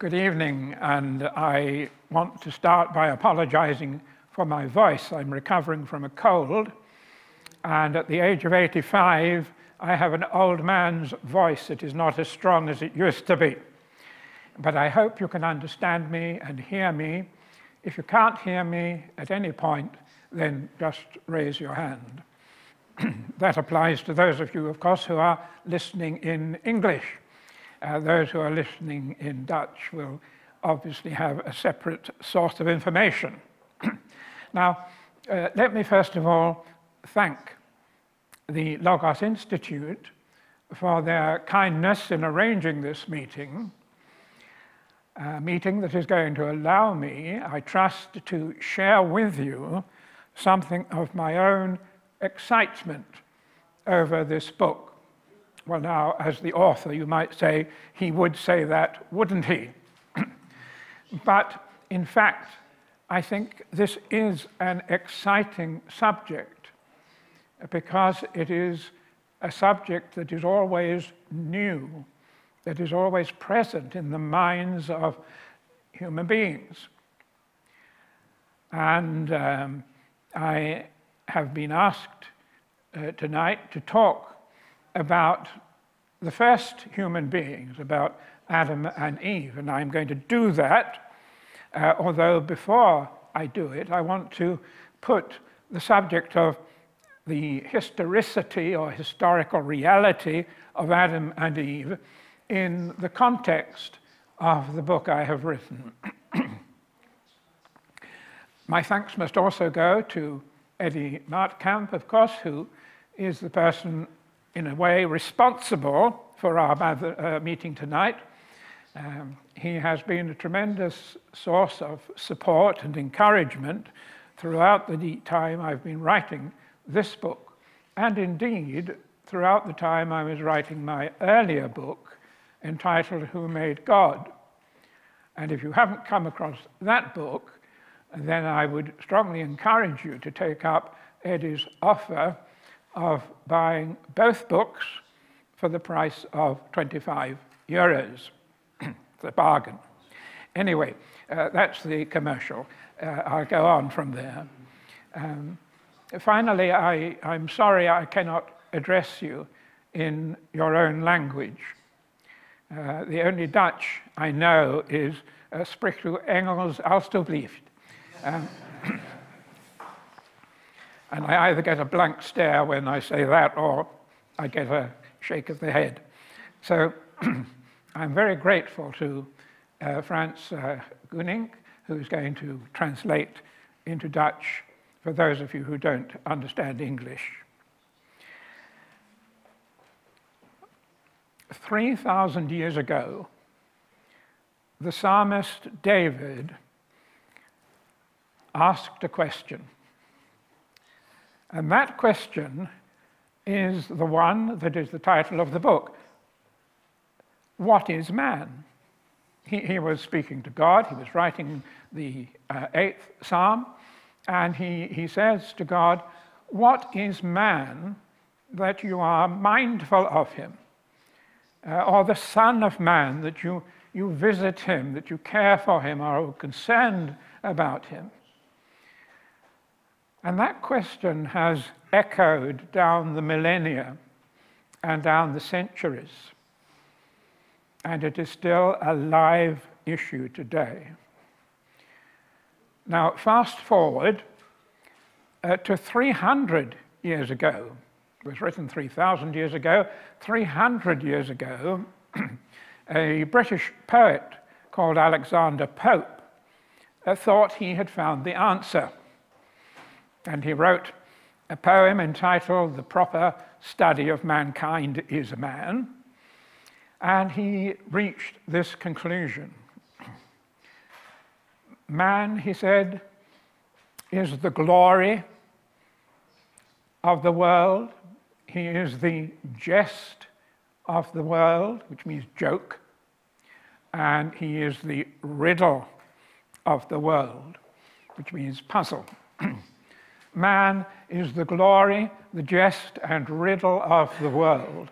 Good evening, and I want to start by apologizing for my voice. I'm recovering from a cold, and at the age of 85, I have an old man's voice. It is not as strong as it used to be. But I hope you can understand me and hear me. If you can't hear me at any point, then just raise your hand. that applies to those of you, of course, who are listening in English. Uh, those who are listening in Dutch will obviously have a separate source of information. now, uh, let me first of all thank the Logos Institute for their kindness in arranging this meeting, a meeting that is going to allow me, I trust, to share with you something of my own excitement over this book. Well, now, as the author, you might say, he would say that, wouldn't he? but in fact, I think this is an exciting subject because it is a subject that is always new, that is always present in the minds of human beings. And um, I have been asked uh, tonight to talk about the first human beings, about Adam and Eve, and I'm going to do that, uh, although before I do it, I want to put the subject of the historicity or historical reality of Adam and Eve in the context of the book I have written. My thanks must also go to Eddie Martkamp, of course, who is the person, in a way, responsible for our uh, meeting tonight. Um, he has been a tremendous source of support and encouragement throughout the time I've been writing this book, and indeed throughout the time I was writing my earlier book entitled Who Made God? And if you haven't come across that book, then I would strongly encourage you to take up Eddie's offer of buying both books for the price of 25 euros. it's a bargain. Anyway, uh, that's the commercial. Uh, I'll go on from there. Um, finally, I, I'm sorry I cannot address you in your own language. Uh, the only Dutch I know is uh, Engels alstublieft. Um, and I either get a blank stare when I say that or I get a shake of the head. So I'm very grateful to uh, Frans uh, Gunink, who's going to translate into Dutch for those of you who don't understand English. 3,000 years ago, the psalmist David asked a question. And that question is the one that is the title of the book What is man? He, he was speaking to God, he was writing the uh, eighth psalm, and he, he says to God, What is man that you are mindful of him? Uh, or the Son of Man that you, you visit him, that you care for him, or are concerned about him? And that question has echoed down the millennia and down the centuries. And it is still a live issue today. Now, fast forward uh, to 300 years ago. It was written 3,000 years ago. 300 years ago, a British poet called Alexander Pope uh, thought he had found the answer and he wrote a poem entitled The Proper Study of Mankind is a Man. And he reached this conclusion Man, he said, is the glory of the world. He is the jest of the world, which means joke. And he is the riddle of the world, which means puzzle. Man is the glory, the jest, and riddle of the world.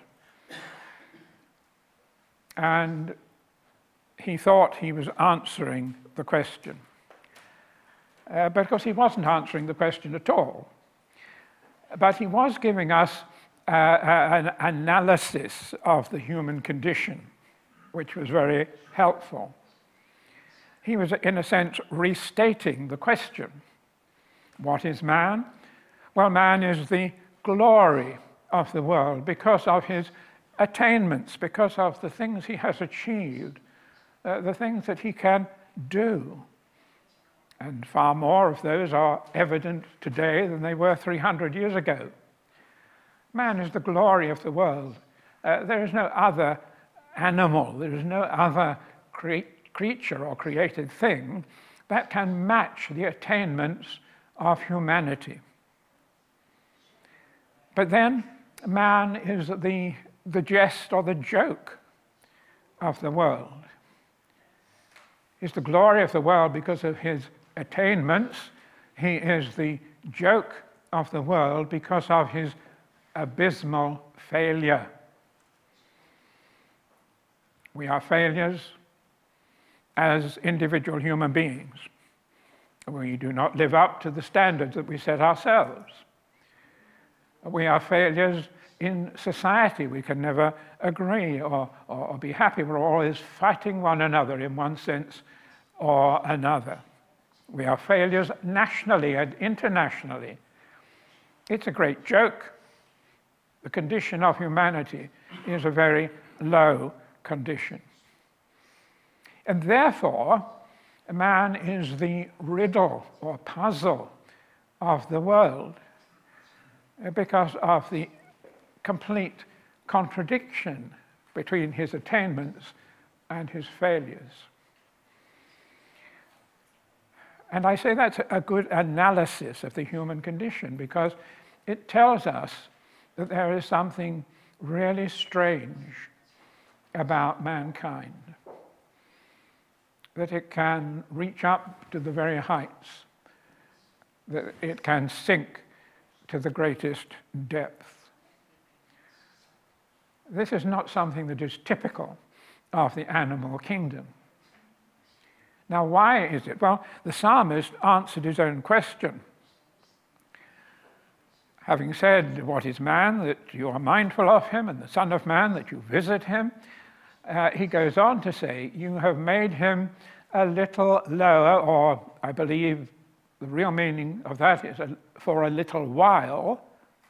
And he thought he was answering the question. Uh, but of course, he wasn't answering the question at all. But he was giving us uh, an analysis of the human condition, which was very helpful. He was, in a sense, restating the question What is man? Well, man is the glory of the world because of his attainments, because of the things he has achieved, uh, the things that he can do. And far more of those are evident today than they were 300 years ago. Man is the glory of the world. Uh, there is no other animal, there is no other cre- creature or created thing that can match the attainments of humanity. But then man is the, the jest or the joke of the world. He's the glory of the world because of his attainments. He is the joke of the world because of his abysmal failure. We are failures as individual human beings. We do not live up to the standards that we set ourselves. We are failures in society. We can never agree or, or, or, be happy. We're always fighting one another in one sense or another. We are failures nationally and internationally. It's a great joke. The condition of humanity is a very low condition. And therefore, man is the riddle or puzzle of the world because of the complete contradiction between his attainments and his failures. And I say that's a good analysis of the human condition because it tells us that there is something really strange about mankind, that it can reach up to the very heights, that it can sink to the greatest depth. This is not something that is typical of the animal kingdom. Now, why is it? Well, the psalmist answered his own question. Having said, What is man, that you are mindful of him, and the Son of Man, that you visit him, uh, he goes on to say, You have made him a little lower, or I believe the real meaning of that is a, for a little while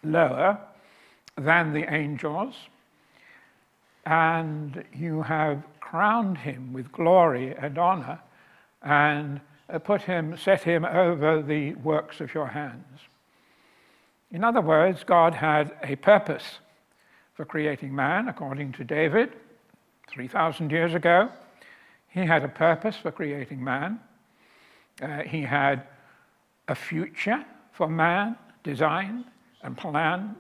lower than the angels, and you have crowned him with glory and honor and uh, put him, set him over the works of your hands. In other words, God had a purpose for creating man, according to David, 3,000 years ago. He had a purpose for creating man. Uh, he had a future for man designed and planned.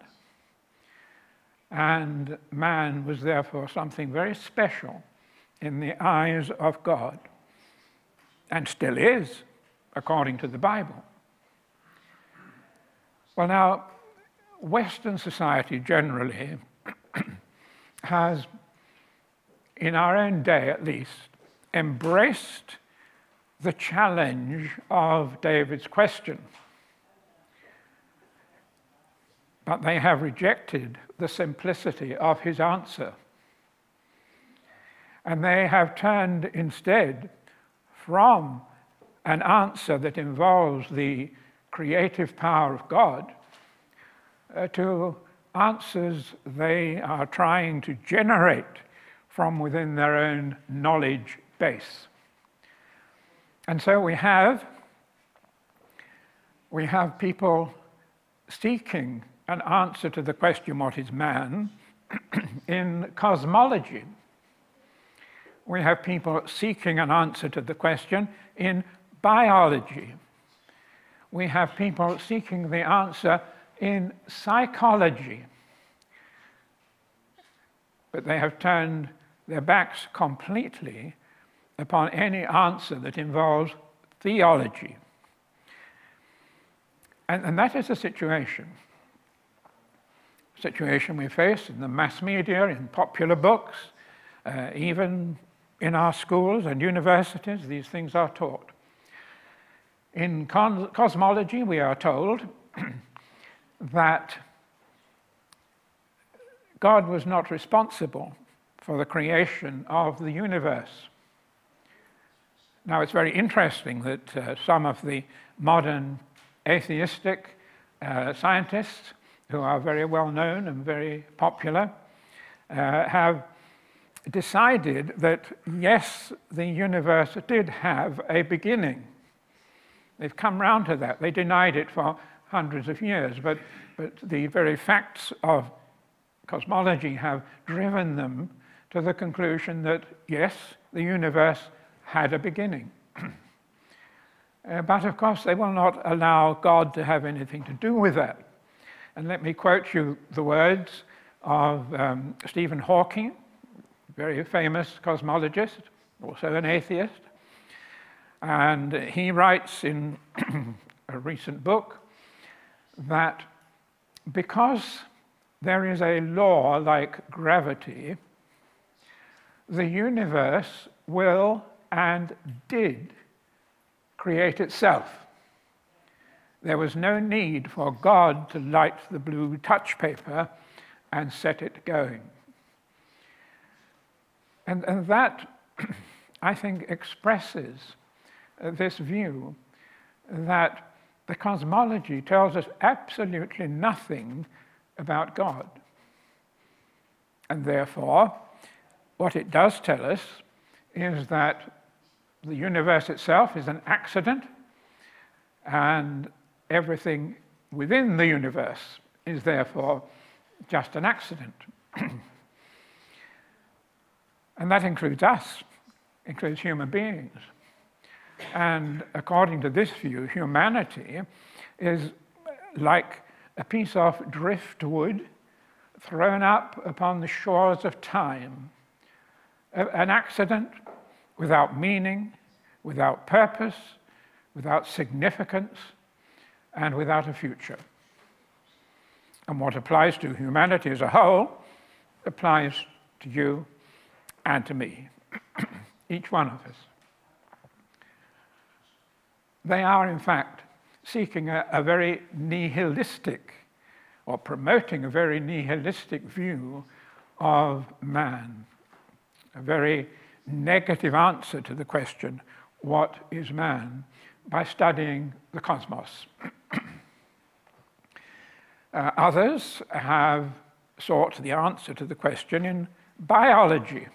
And man was therefore something very special in the eyes of God, and still is, according to the Bible. Well, now, Western society generally has, in our own day at least, embraced the challenge of David's question. But they have rejected the simplicity of his answer. And they have turned instead from an answer that involves the creative power of God uh, to answers they are trying to generate from within their own knowledge base. And so we have, we have people seeking an answer to the question, what is man, in cosmology. We have people seeking an answer to the question in biology. We have people seeking the answer in psychology. But they have turned their backs completely upon any answer that involves theology. And, and that is the situation. Situation we face in the mass media, in popular books, uh, even in our schools and universities, these things are taught. In cosmology, we are told that God was not responsible for the creation of the universe. Now, it's very interesting that uh, some of the modern atheistic uh, scientists, who are very well known and very popular, uh, have decided that yes, the universe did have a beginning. They've come round to that. They denied it for hundreds of years, but, but the very facts of cosmology have driven them to the conclusion that yes, the universe had a beginning. uh, but of course, they will not allow God to have anything to do with that. And let me quote you the words of um, Stephen Hawking, very famous cosmologist, also an atheist. And he writes in a recent book that because there is a law like gravity, the universe will and did create itself. There was no need for God to light the blue touch paper and set it going. And, and that, I think, expresses uh, this view that the cosmology tells us absolutely nothing about God. And therefore, what it does tell us is that the universe itself is an accident, and everything within the universe is therefore just an accident. and that includes us, includes human beings. And according to this view, humanity is like a piece of driftwood thrown up upon the shores of time, an accident without meaning, without purpose, without significance, and without a future. And what applies to humanity as a whole applies to you and to me, each one of us. They are, in fact, seeking a, a very nihilistic or promoting a very nihilistic view of man, a very negative answer to the question, what is man, by studying the cosmos. uh, others have sought the answer to the question in biology.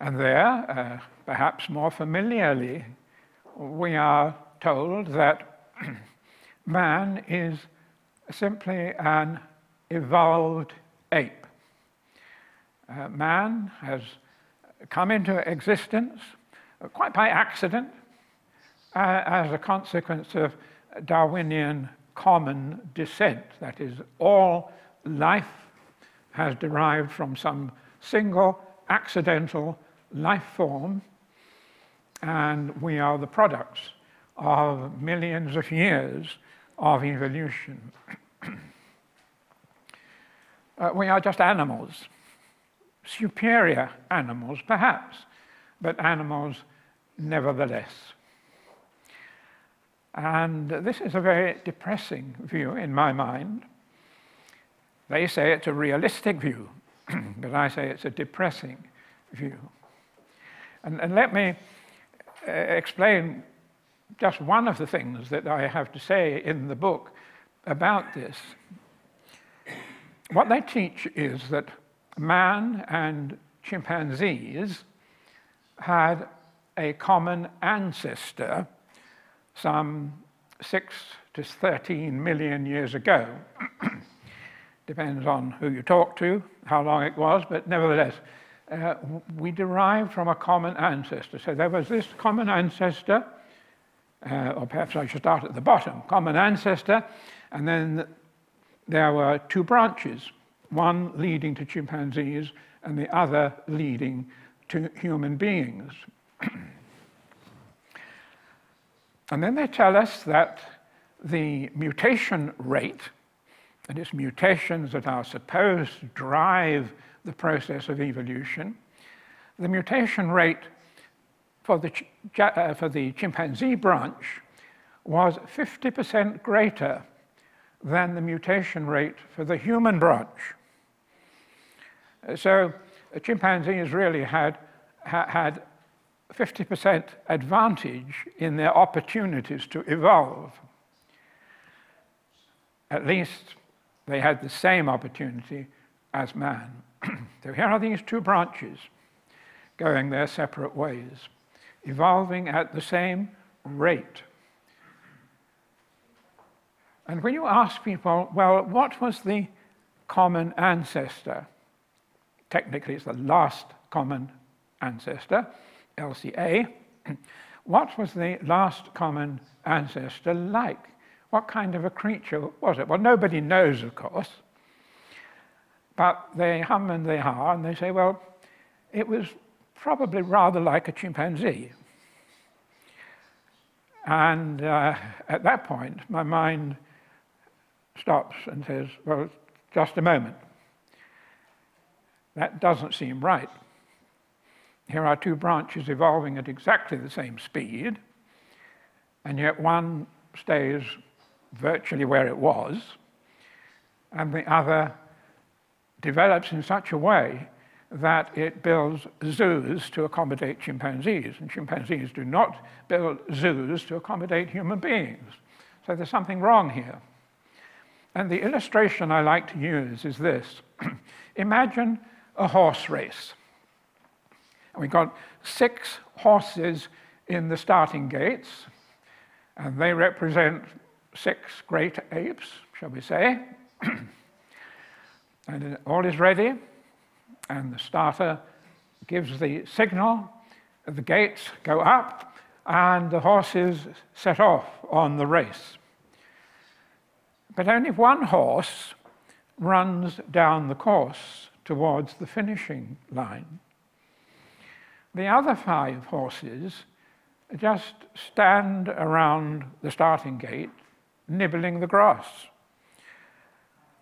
And there, uh, perhaps more familiarly, we are told that man is simply an evolved ape. Uh, man has come into existence uh, quite by accident uh, as a consequence of Darwinian common descent. That is, all life has derived from some single accidental life form, and we are the products of millions of years of evolution. uh, we are just animals, superior animals perhaps, but animals nevertheless. And this is a very depressing view in my mind. They say it's a realistic view, but I say it's a depressing view. And, and let me uh, explain just one of the things that I have to say in the book about this. What they teach is that man and chimpanzees had a common ancestor some 6 to 13 million years ago. Depends on who you talk to, how long it was, but nevertheless, uh, we derive from a common ancestor. So there was this common ancestor uh, or perhaps I should start at the bottom, common ancestor, and then there were two branches, one leading to chimpanzees and the other leading to human beings. and then they tell us that the mutation rate, and it's mutations that are supposed to drive the process of evolution, the mutation rate for the, uh, for the chimpanzee branch was 50% greater than the mutation rate for the human branch. Uh, so chimpanzees really had, ha had 50% advantage in their opportunities to evolve. At least they had the same opportunity as man. so here are these two branches going their separate ways, evolving at the same rate. And when you ask people, well, what was the common ancestor? Technically, it's the last common ancestor, LCA. what was the last common ancestor like? What kind of a creature was it? Well, nobody knows, of course. But they hum and they ha, and they say, well, it was probably rather like a chimpanzee. And uh, at that point, my mind stops and says, well, just a moment. That doesn't seem right. Here are two branches evolving at exactly the same speed, and yet one stays virtually where it was, and the other develops in such a way that it builds zoos to accommodate chimpanzees, and chimpanzees do not build zoos to accommodate human beings. So there's something wrong here. And the illustration I like to use is this. Imagine a horse race. We've got six horses in the starting gates, and they represent six great apes, shall we say. and all is ready, and the starter gives the signal, the gates go up, and the horses set off on the race. But only one horse runs down the course towards the finishing line. The other five horses just stand around the starting gate, nibbling the grass.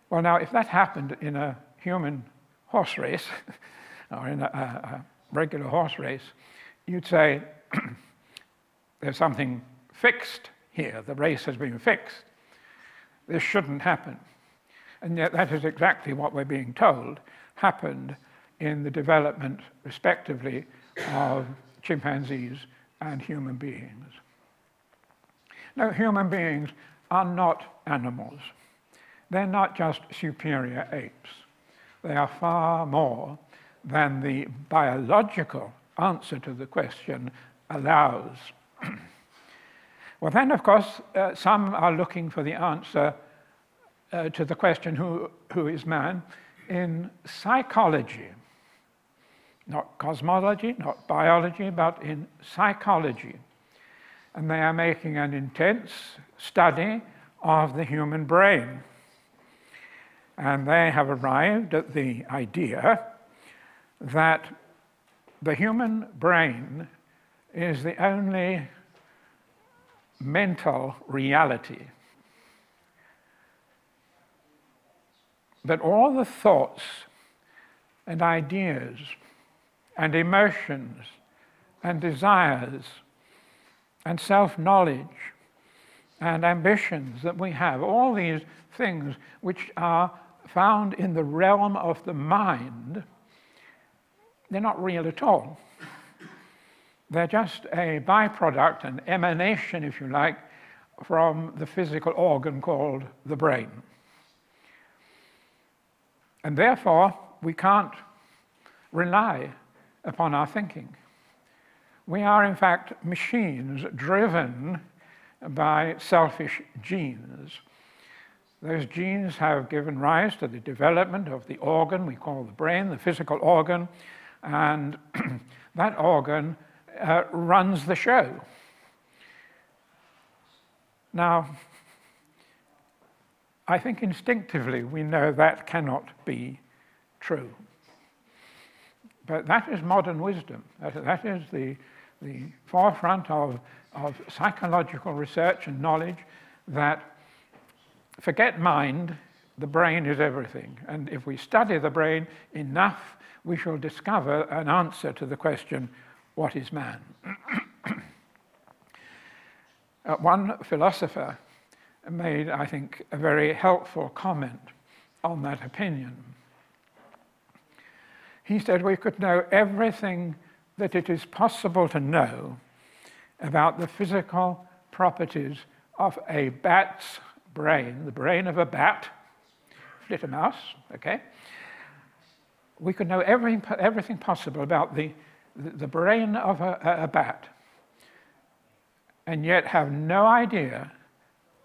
Well, now, if that happened in a human horse race, or in a, a regular horse race, you'd say, there's something fixed here. The race has been fixed. This shouldn't happen. And yet, that is exactly what we're being told happened in the development, respectively, of chimpanzees and human beings. Now, human beings are not animals. They're not just superior apes. They are far more than the biological answer to the question allows. well, then, of course, uh, some are looking for the answer uh, to the question, who, who is man, in psychology. Not cosmology, not biology, but in psychology. And they are making an intense study of the human brain. And they have arrived at the idea that the human brain is the only mental reality. That all the thoughts and ideas and emotions and desires and self knowledge and ambitions that we have, all these things which are found in the realm of the mind, they're not real at all. They're just a byproduct, an emanation, if you like, from the physical organ called the brain. And therefore, we can't rely upon our thinking. We are, in fact, machines driven by selfish genes. Those genes have given rise to the development of the organ we call the brain, the physical organ, and that organ uh, runs the show. Now, I think instinctively we know that cannot be true. But that is modern wisdom. That, is the, the forefront of, of psychological research and knowledge that forget mind, the brain is everything. And if we study the brain enough, we shall discover an answer to the question, what is man? uh, one philosopher made, I think, a very helpful comment on that opinion. He said we could know everything that it is possible to know about the physical properties of a bat's brain, the brain of a bat, flittermouse, okay? We could know everything, everything possible about the, the brain of a, a bat and yet have no idea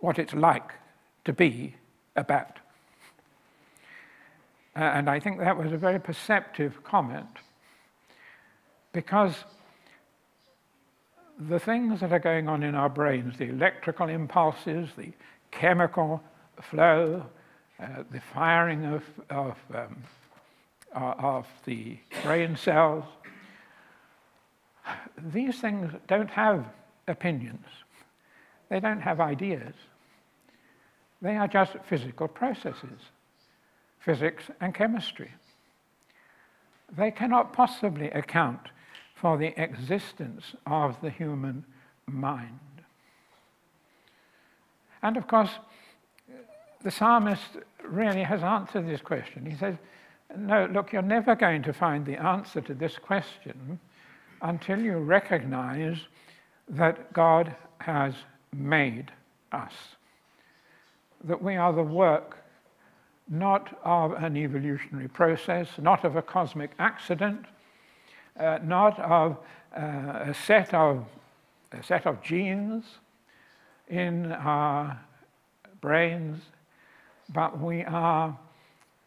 what it's like to be a bat. And I think that was a very perceptive comment because the things that are going on in our brains, the electrical impulses, the chemical flow, uh, the firing of, of, um, uh, of the brain cells, these things don't have opinions. They don't have ideas. They are just physical processes, physics and chemistry. They cannot possibly account for the existence of the human mind. And of course, the psalmist really has answered this question. He says, No, look, you're never going to find the answer to this question until you recognize that God has made us, that we are the work not of an evolutionary process, not of a cosmic accident, uh, not of uh, a, set of, a set of genes in our brains, but we are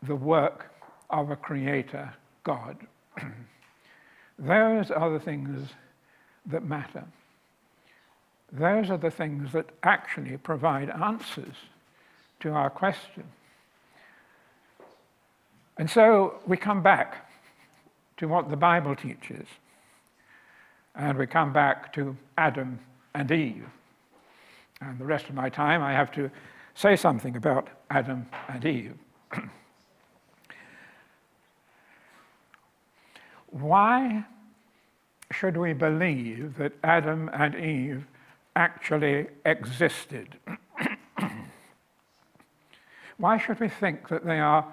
the work of a creator, God. Those are the things that matter. Those are the things that actually provide answers to our question. And so we come back to what the Bible teaches, and we come back to Adam and Eve. And the rest of my time, I have to say something about Adam and Eve. Why should we believe that Adam and Eve actually existed? Why should we think that they are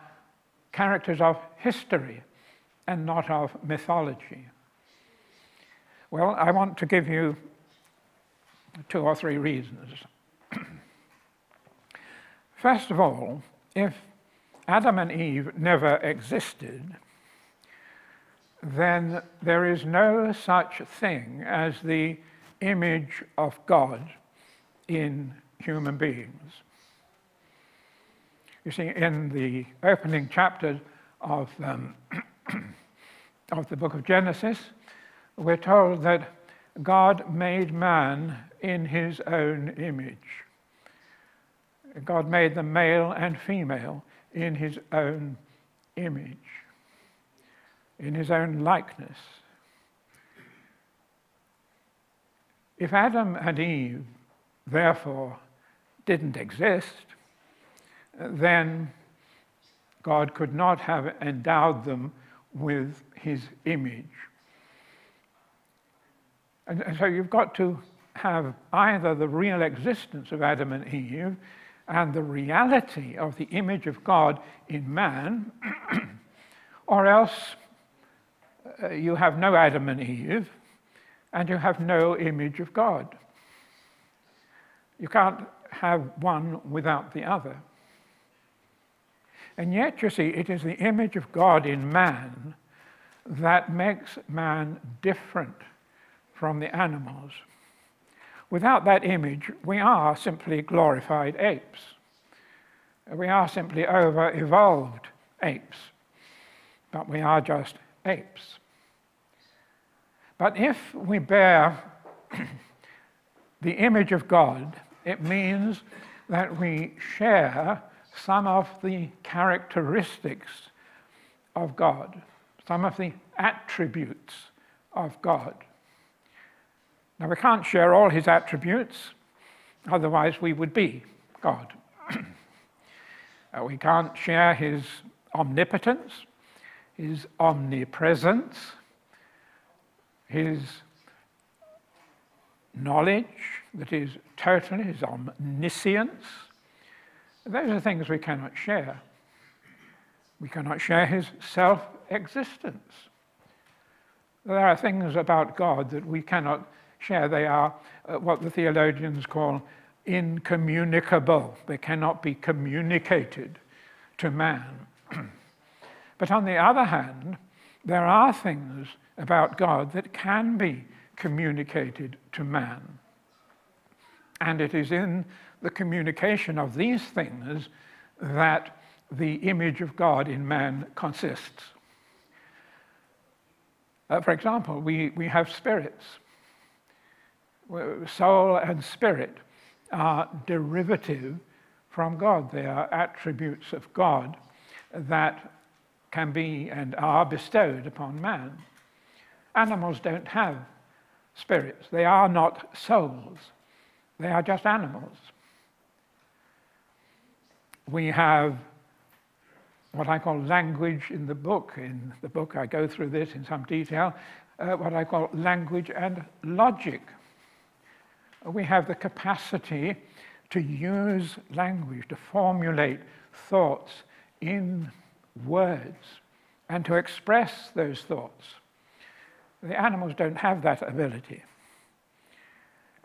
characters of history and not of mythology? Well, I want to give you two or three reasons. First of all, if Adam and Eve never existed, then there is no such thing as the image of God in human beings. You see, in the opening chapter of, um, of the book of Genesis, we're told that God made man in his own image. God made them male and female in his own image, in his own likeness. If Adam and Eve, therefore, didn't exist, then God could not have endowed them with his image. And, so you've got to have either the real existence of Adam and Eve and the reality of the image of God in man, or else uh, you have no Adam and Eve and you have no image of God. You can't have one without the other. And yet, you see, it is the image of God in man that makes man different from the animals. Without that image, we are simply glorified apes. We are simply over evolved apes, but we are just apes. But if we bear the image of God, it means that we share some of the characteristics of God, some of the attributes of God. Now, we can't share all his attributes, otherwise, we would be God. uh, we can't share his omnipotence, his omnipresence, his knowledge that is total, his omniscience. Those are things we cannot share. We cannot share his self existence. There are things about God that we cannot share. They are uh, what the theologians call incommunicable. They cannot be communicated to man. but on the other hand, there are things about God that can be communicated to man. And it is in the communication of these things that the image of God in man consists. Uh, for example, we, we have spirits. Soul and spirit are derivative from God. They are attributes of God that can be and are bestowed upon man. Animals don't have spirits, they are not souls, they are just animals. We have what I call language in the book. In the book, I go through this in some detail, uh, what I call language and logic. We have the capacity to use language, to formulate thoughts in words, and to express those thoughts. The animals don't have that ability.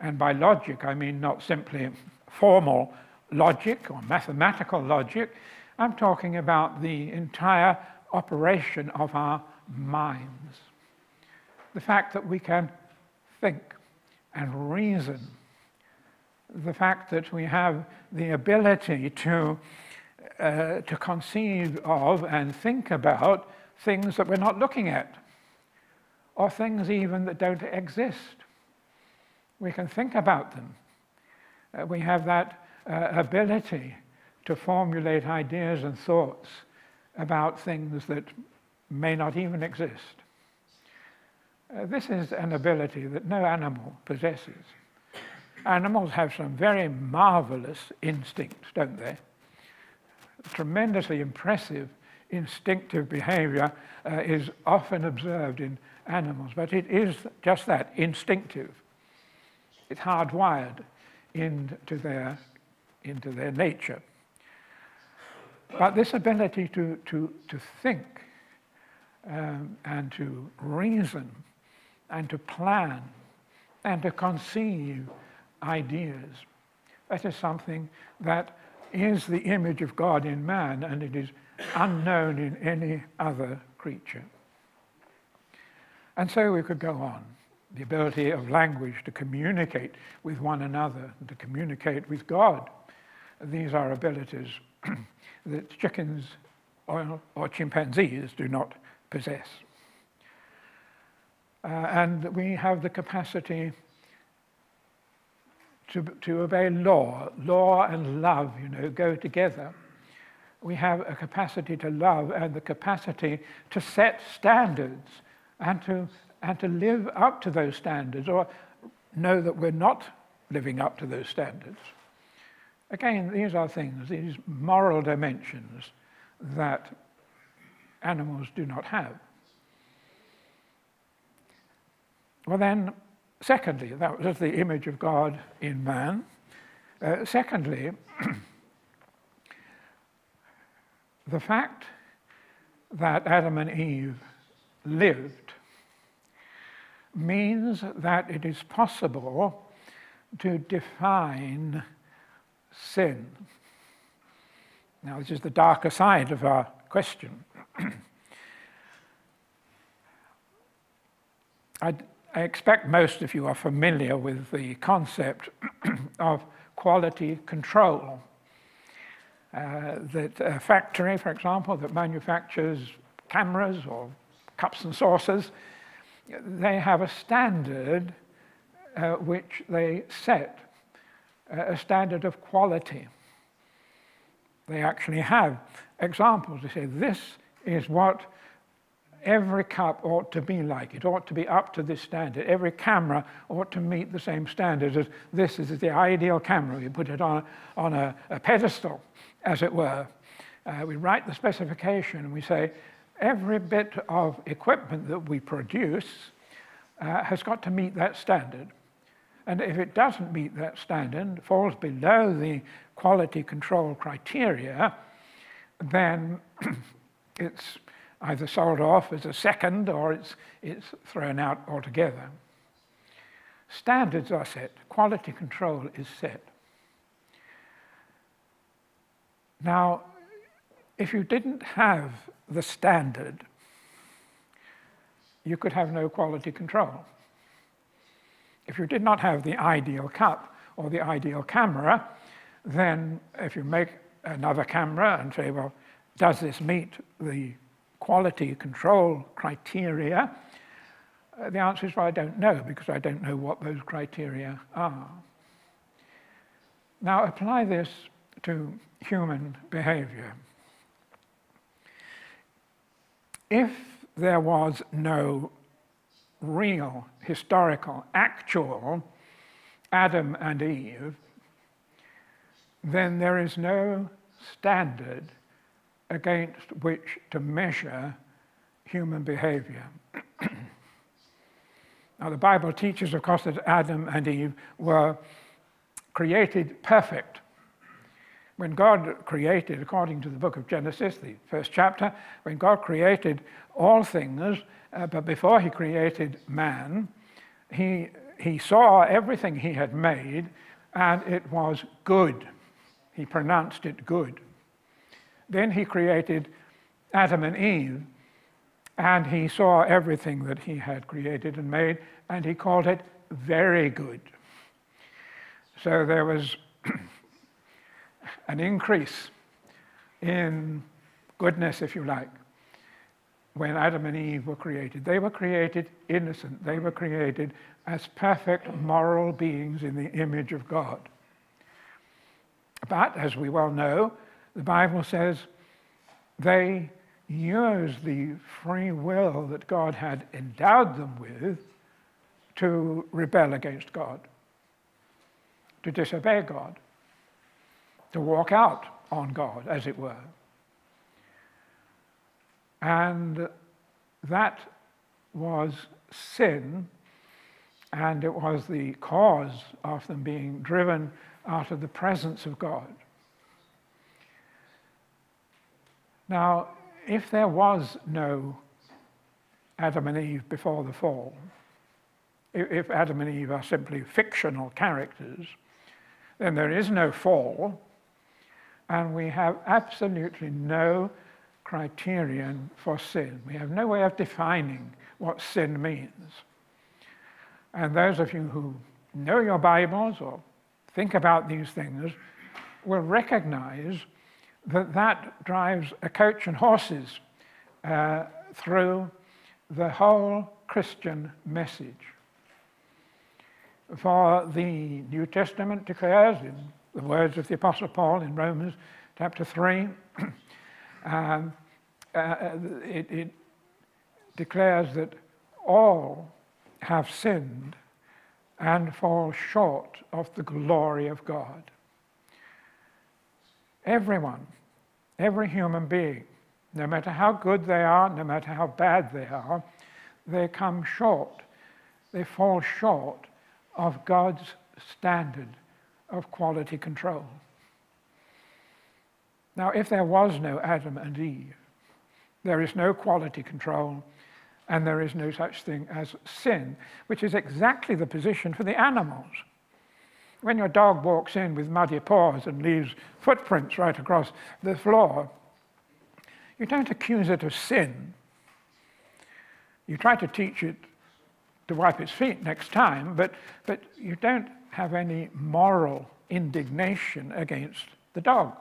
And by logic, I mean not simply formal logic or mathematical logic, I'm talking about the entire operation of our minds. The fact that we can think and reason. The fact that we have the ability to, uh, to conceive of and think about things that we're not looking at, or things even that don't exist. We can think about them. Uh, we have that uh, ability to formulate ideas and thoughts about things that may not even exist. Uh, this is an ability that no animal possesses. Animals have some very marvelous instincts, don't they? Tremendously impressive instinctive behavior uh, is often observed in animals, but it is just that, instinctive. It's hardwired into their, into their nature. But this ability to, to, to think um, and to reason and to plan and to conceive ideas, that is something that is the image of God in man and it is unknown in any other creature. And so we could go on. The ability of language to communicate with one another, to communicate with God. These are abilities that chickens or, or chimpanzees do not possess. Uh, and we have the capacity to, to obey law. Law and love, you know, go together. We have a capacity to love and the capacity to set standards and to, and to live up to those standards or know that we're not living up to those standards. Again, these are things, these moral dimensions that animals do not have. Well, then, secondly, that was the image of God in man. Uh, secondly, the fact that Adam and Eve lived means that it is possible to define sin. Now, this is the darker side of our question. I, I, expect most of you are familiar with the concept of quality control. Uh, that a factory, for example, that manufactures cameras or cups and saucers, they have a standard uh, which they set a standard of quality. They actually have examples. They say, this is what every cup ought to be like. It ought to be up to this standard. Every camera ought to meet the same standards as this is the ideal camera. We put it on, on a, a pedestal, as it were. Uh, we write the specification and we say, every bit of equipment that we produce uh, has got to meet that standard. And if it doesn't meet that standard, falls below the quality control criteria, then it's either sold off as a second or it's, it's thrown out altogether. Standards are set, quality control is set. Now, if you didn't have the standard, you could have no quality control. If you did not have the ideal cup or the ideal camera, then if you make another camera and say, well, does this meet the quality control criteria? Uh, the answer is, well, I don't know, because I don't know what those criteria are. Now, apply this to human behavior. If there was no real, historical, actual Adam and Eve, then there is no standard against which to measure human behavior. now, the Bible teaches, of course, that Adam and Eve were created perfect. When God created, according to the book of Genesis, the first chapter, when God created all things, uh, but before he created man, he, he saw everything he had made and it was good. He pronounced it good. Then he created Adam and Eve, and he saw everything that he had created and made, and he called it very good. So there was an increase in goodness, if you like, when Adam and Eve were created. They were created innocent, they were created as perfect moral beings in the image of God. But, as we well know, the Bible says they used the free will that God had endowed them with to rebel against God, to disobey God, to walk out on God, as it were. And that was sin, and it was the cause of them being driven out of the presence of God. Now, if there was no Adam and Eve before the fall, if Adam and Eve are simply fictional characters, then there is no fall, and we have absolutely no criterion for sin. We have no way of defining what sin means. And those of you who know your Bibles or think about these things will recognize that that drives a coach and horses uh, through the whole Christian message. For the New Testament declares, in the words of the Apostle Paul in Romans chapter 3, um, uh, it, it declares that all have sinned and fall short of the glory of God. Everyone, every human being, no matter how good they are, no matter how bad they are, they come short. They fall short of God's standard of quality control. Now, if there was no Adam and Eve, there is no quality control, and there is no such thing as sin, which is exactly the position for the animals. When your dog walks in with muddy paws and leaves footprints right across the floor, you don't accuse it of sin. You try to teach it to wipe its feet next time, but, but you don't have any moral indignation against the dog.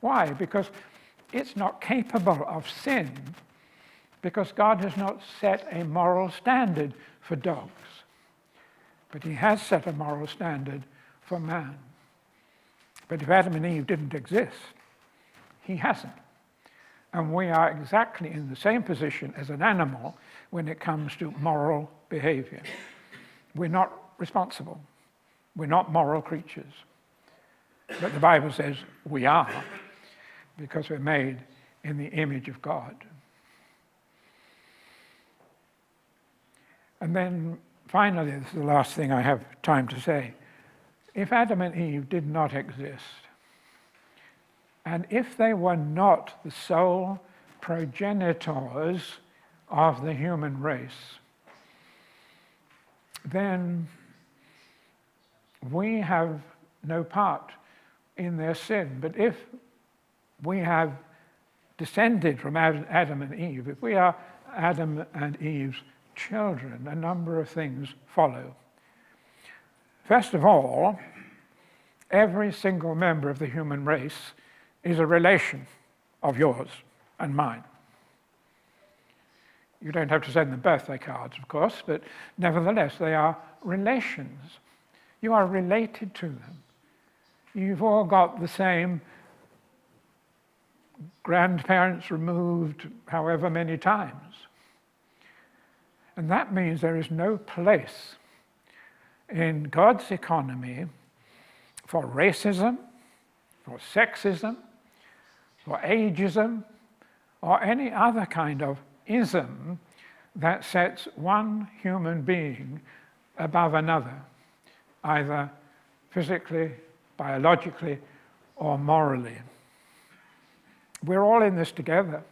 Why? Because it's not capable of sin because God has not set a moral standard for dogs. But he has set a moral standard for man. But if Adam and Eve didn't exist, he hasn't. And we are exactly in the same position as an animal when it comes to moral behavior. We're not responsible. We're not moral creatures. But the Bible says we are because we're made in the image of God. And then finally, this is the last thing I have time to say. If Adam and Eve did not exist, and if they were not the sole progenitors of the human race, then we have no part in their sin. But if we have descended from Adam and Eve, if we are Adam and Eve's children, a number of things follow. First of all, every single member of the human race is a relation of yours and mine. You don't have to send them birthday cards, of course, but nevertheless, they are relations. You are related to them. You've all got the same grandparents removed however many times. And that means there is no place in God's economy for racism, for sexism, for ageism, or any other kind of ism that sets one human being above another, either physically, biologically, or morally. We're all in this together,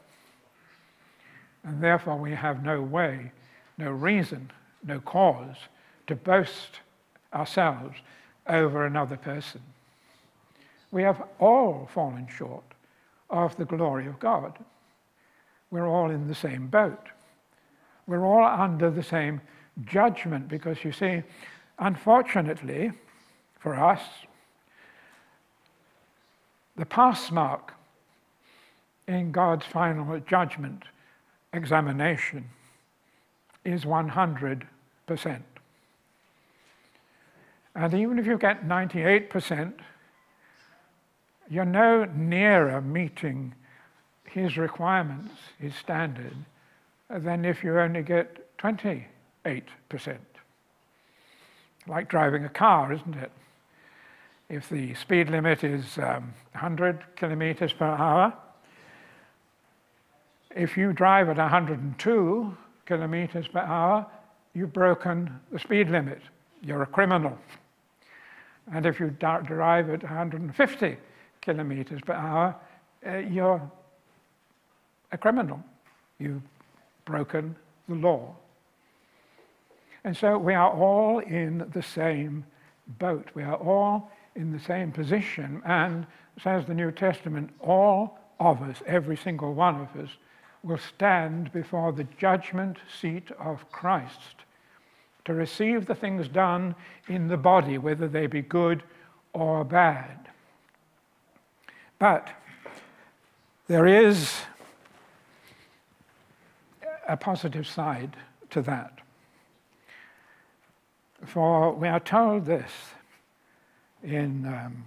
and therefore we have no way, no reason, no cause to boast ourselves over another person. We have all fallen short of the glory of God. We're all in the same boat. We're all under the same judgment because you see, unfortunately for us, the pass mark in God's final judgment examination is 100%. And even if you get 98%, you're no nearer meeting his requirements, his standard, than if you only get 28%. Like driving a car, isn't it? If the speed limit is um, 100 kilometers per hour, if you drive at 102 kilometers per hour, you've broken the speed limit. You're a criminal. And if you drive at 150 kilometers per hour, uh, you're a criminal. You've broken the law. And so we are all in the same boat. We are all in the same position. And says the New Testament, all of us, every single one of us, will stand before the judgment seat of Christ to receive the things done in the body, whether they be good or bad. But there is a positive side to that. For we are told this in, um,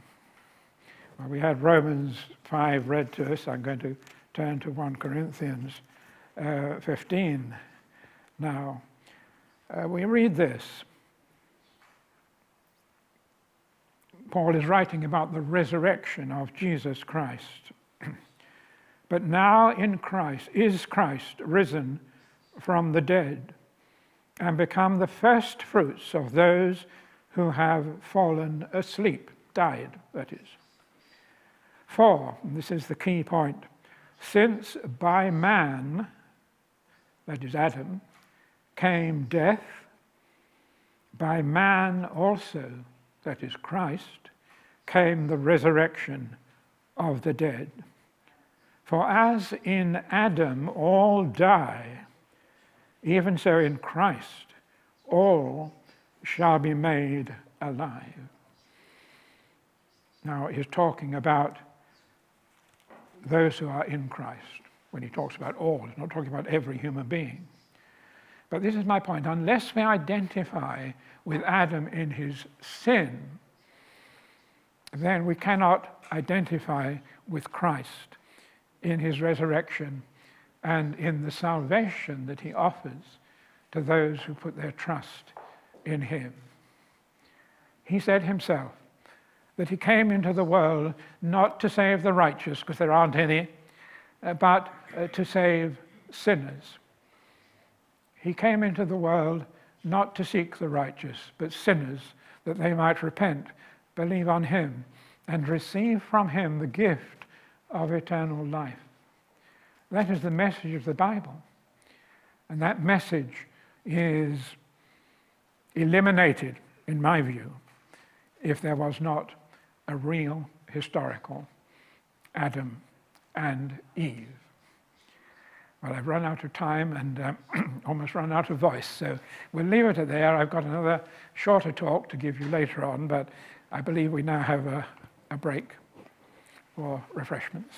well, we had Romans 5 read to us. I'm going to turn to 1 Corinthians uh, 15 now. Uh, we read this. Paul is writing about the resurrection of Jesus Christ. but now in Christ is Christ risen from the dead and become the first fruits of those who have fallen asleep, died, that is. For, this is the key point, since by man, that is Adam, came death, by man also, that is Christ, came the resurrection of the dead. For as in Adam all die, even so in Christ all shall be made alive. Now he's talking about those who are in Christ when he talks about all. He's not talking about every human being. But this is my point. Unless we identify with Adam in his sin, then we cannot identify with Christ in his resurrection and in the salvation that he offers to those who put their trust in him. He said himself that he came into the world not to save the righteous, because there aren't any, uh, but uh, to save sinners. He came into the world not to seek the righteous, but sinners, that they might repent, believe on him, and receive from him the gift of eternal life. That is the message of the Bible. And that message is eliminated, in my view, if there was not a real historical Adam and Eve. Well, I've run out of time and um, almost run out of voice, so we'll leave it at there. I've got another shorter talk to give you later on, but I believe we now have a, a break for refreshments.